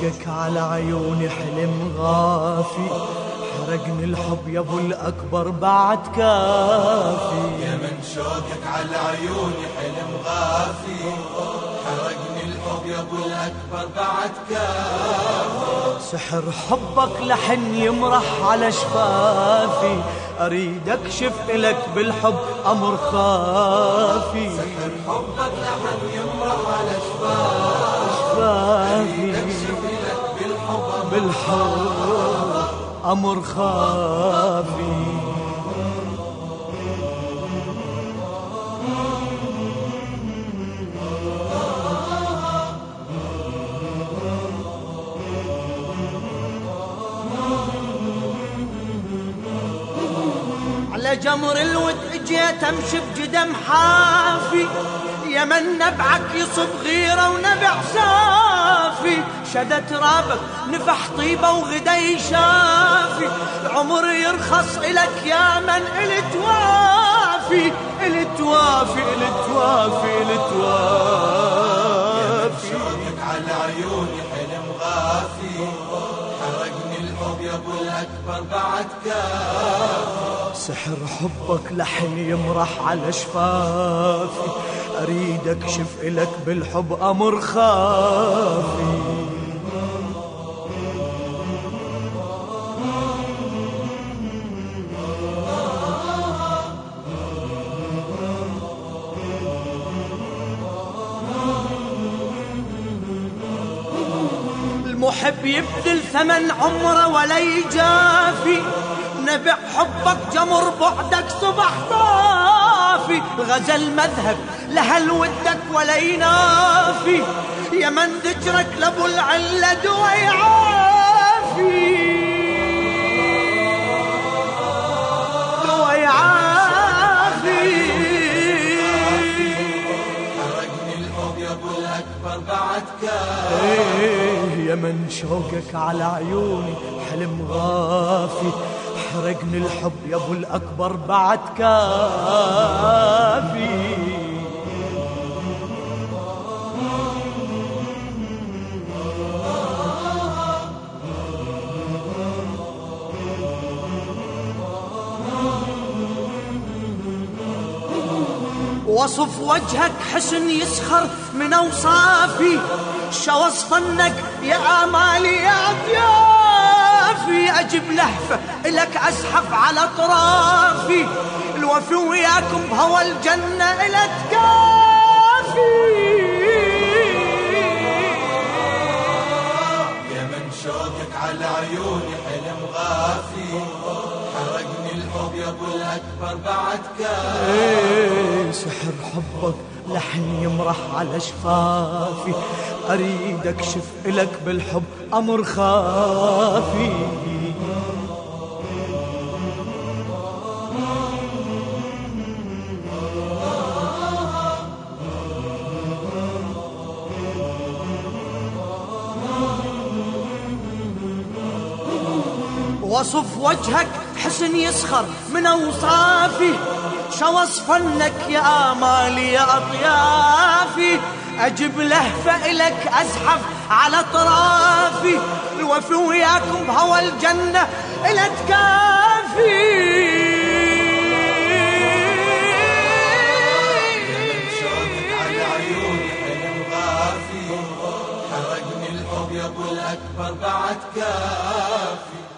شوقك على عيوني حلم غافي. حرقني الحب يا ابو الأكبر بعد كافي. يا من شوقك على عيوني حلم غافي. حرقني الحب يا ابو الأكبر بعد كافي. سحر حبك لحن يمرح على شفافي. اريد اكشف لك بالحب أمر خافي. سحر حبك لحن يمرح بالحب أمر خافي. على جمر الود اجيت أمشي بجدم حافي يا من نبعك يصب غيرة ونبع صافي. شد ترابك نفح طيبة وغدا يشافي العمر يرخص إلك يا من التوافي التوافي التوافي التوافي على عيوني حلم غافي. حرقني الحب يا ابو الاكبر بعد كافي. سحر حبك لحن يمرح على شفافي. اريد اكشف إلك بالحب أمر خافي. المحب يبذل ثمن عمره ولا يجافي. نبع حبك جمر بعدك صبح طافي. غزل مذهب لهل ودك ولا ينافي. يا من ذكرك لابو العلة دوا ابو الأكبر بعد كافي إيه يا من شوقك على عيوني حلم غافي. حرقني الحب يا أبو الأكبر بعد كافي وصف وجهك حسن يسخر من أوصافي. شو وصفنك يا امالي يا أطيافي. أجيب لهفة الك ازحف على أطرافي. الوفي وياكم بهوى الجنة الك كافي يا من شوقك على عيوني حلم غافي. حرقني الحب يا أبو الأكبر بعد كافي. سحر حبك لحن يمرح على شفافي. اريد اكشف إلك بالحب أمر خافي. وصف وجهك حسن يسخر من أوصافي. شو وصفنك يا امالي يا أطيافي. أجيب لهفه الك أزحف على طرافي الوفي وياكم بهوى الجنة الك كافي شوقك على عيوني حلم غافي حرقني الأكبر بعد كافي.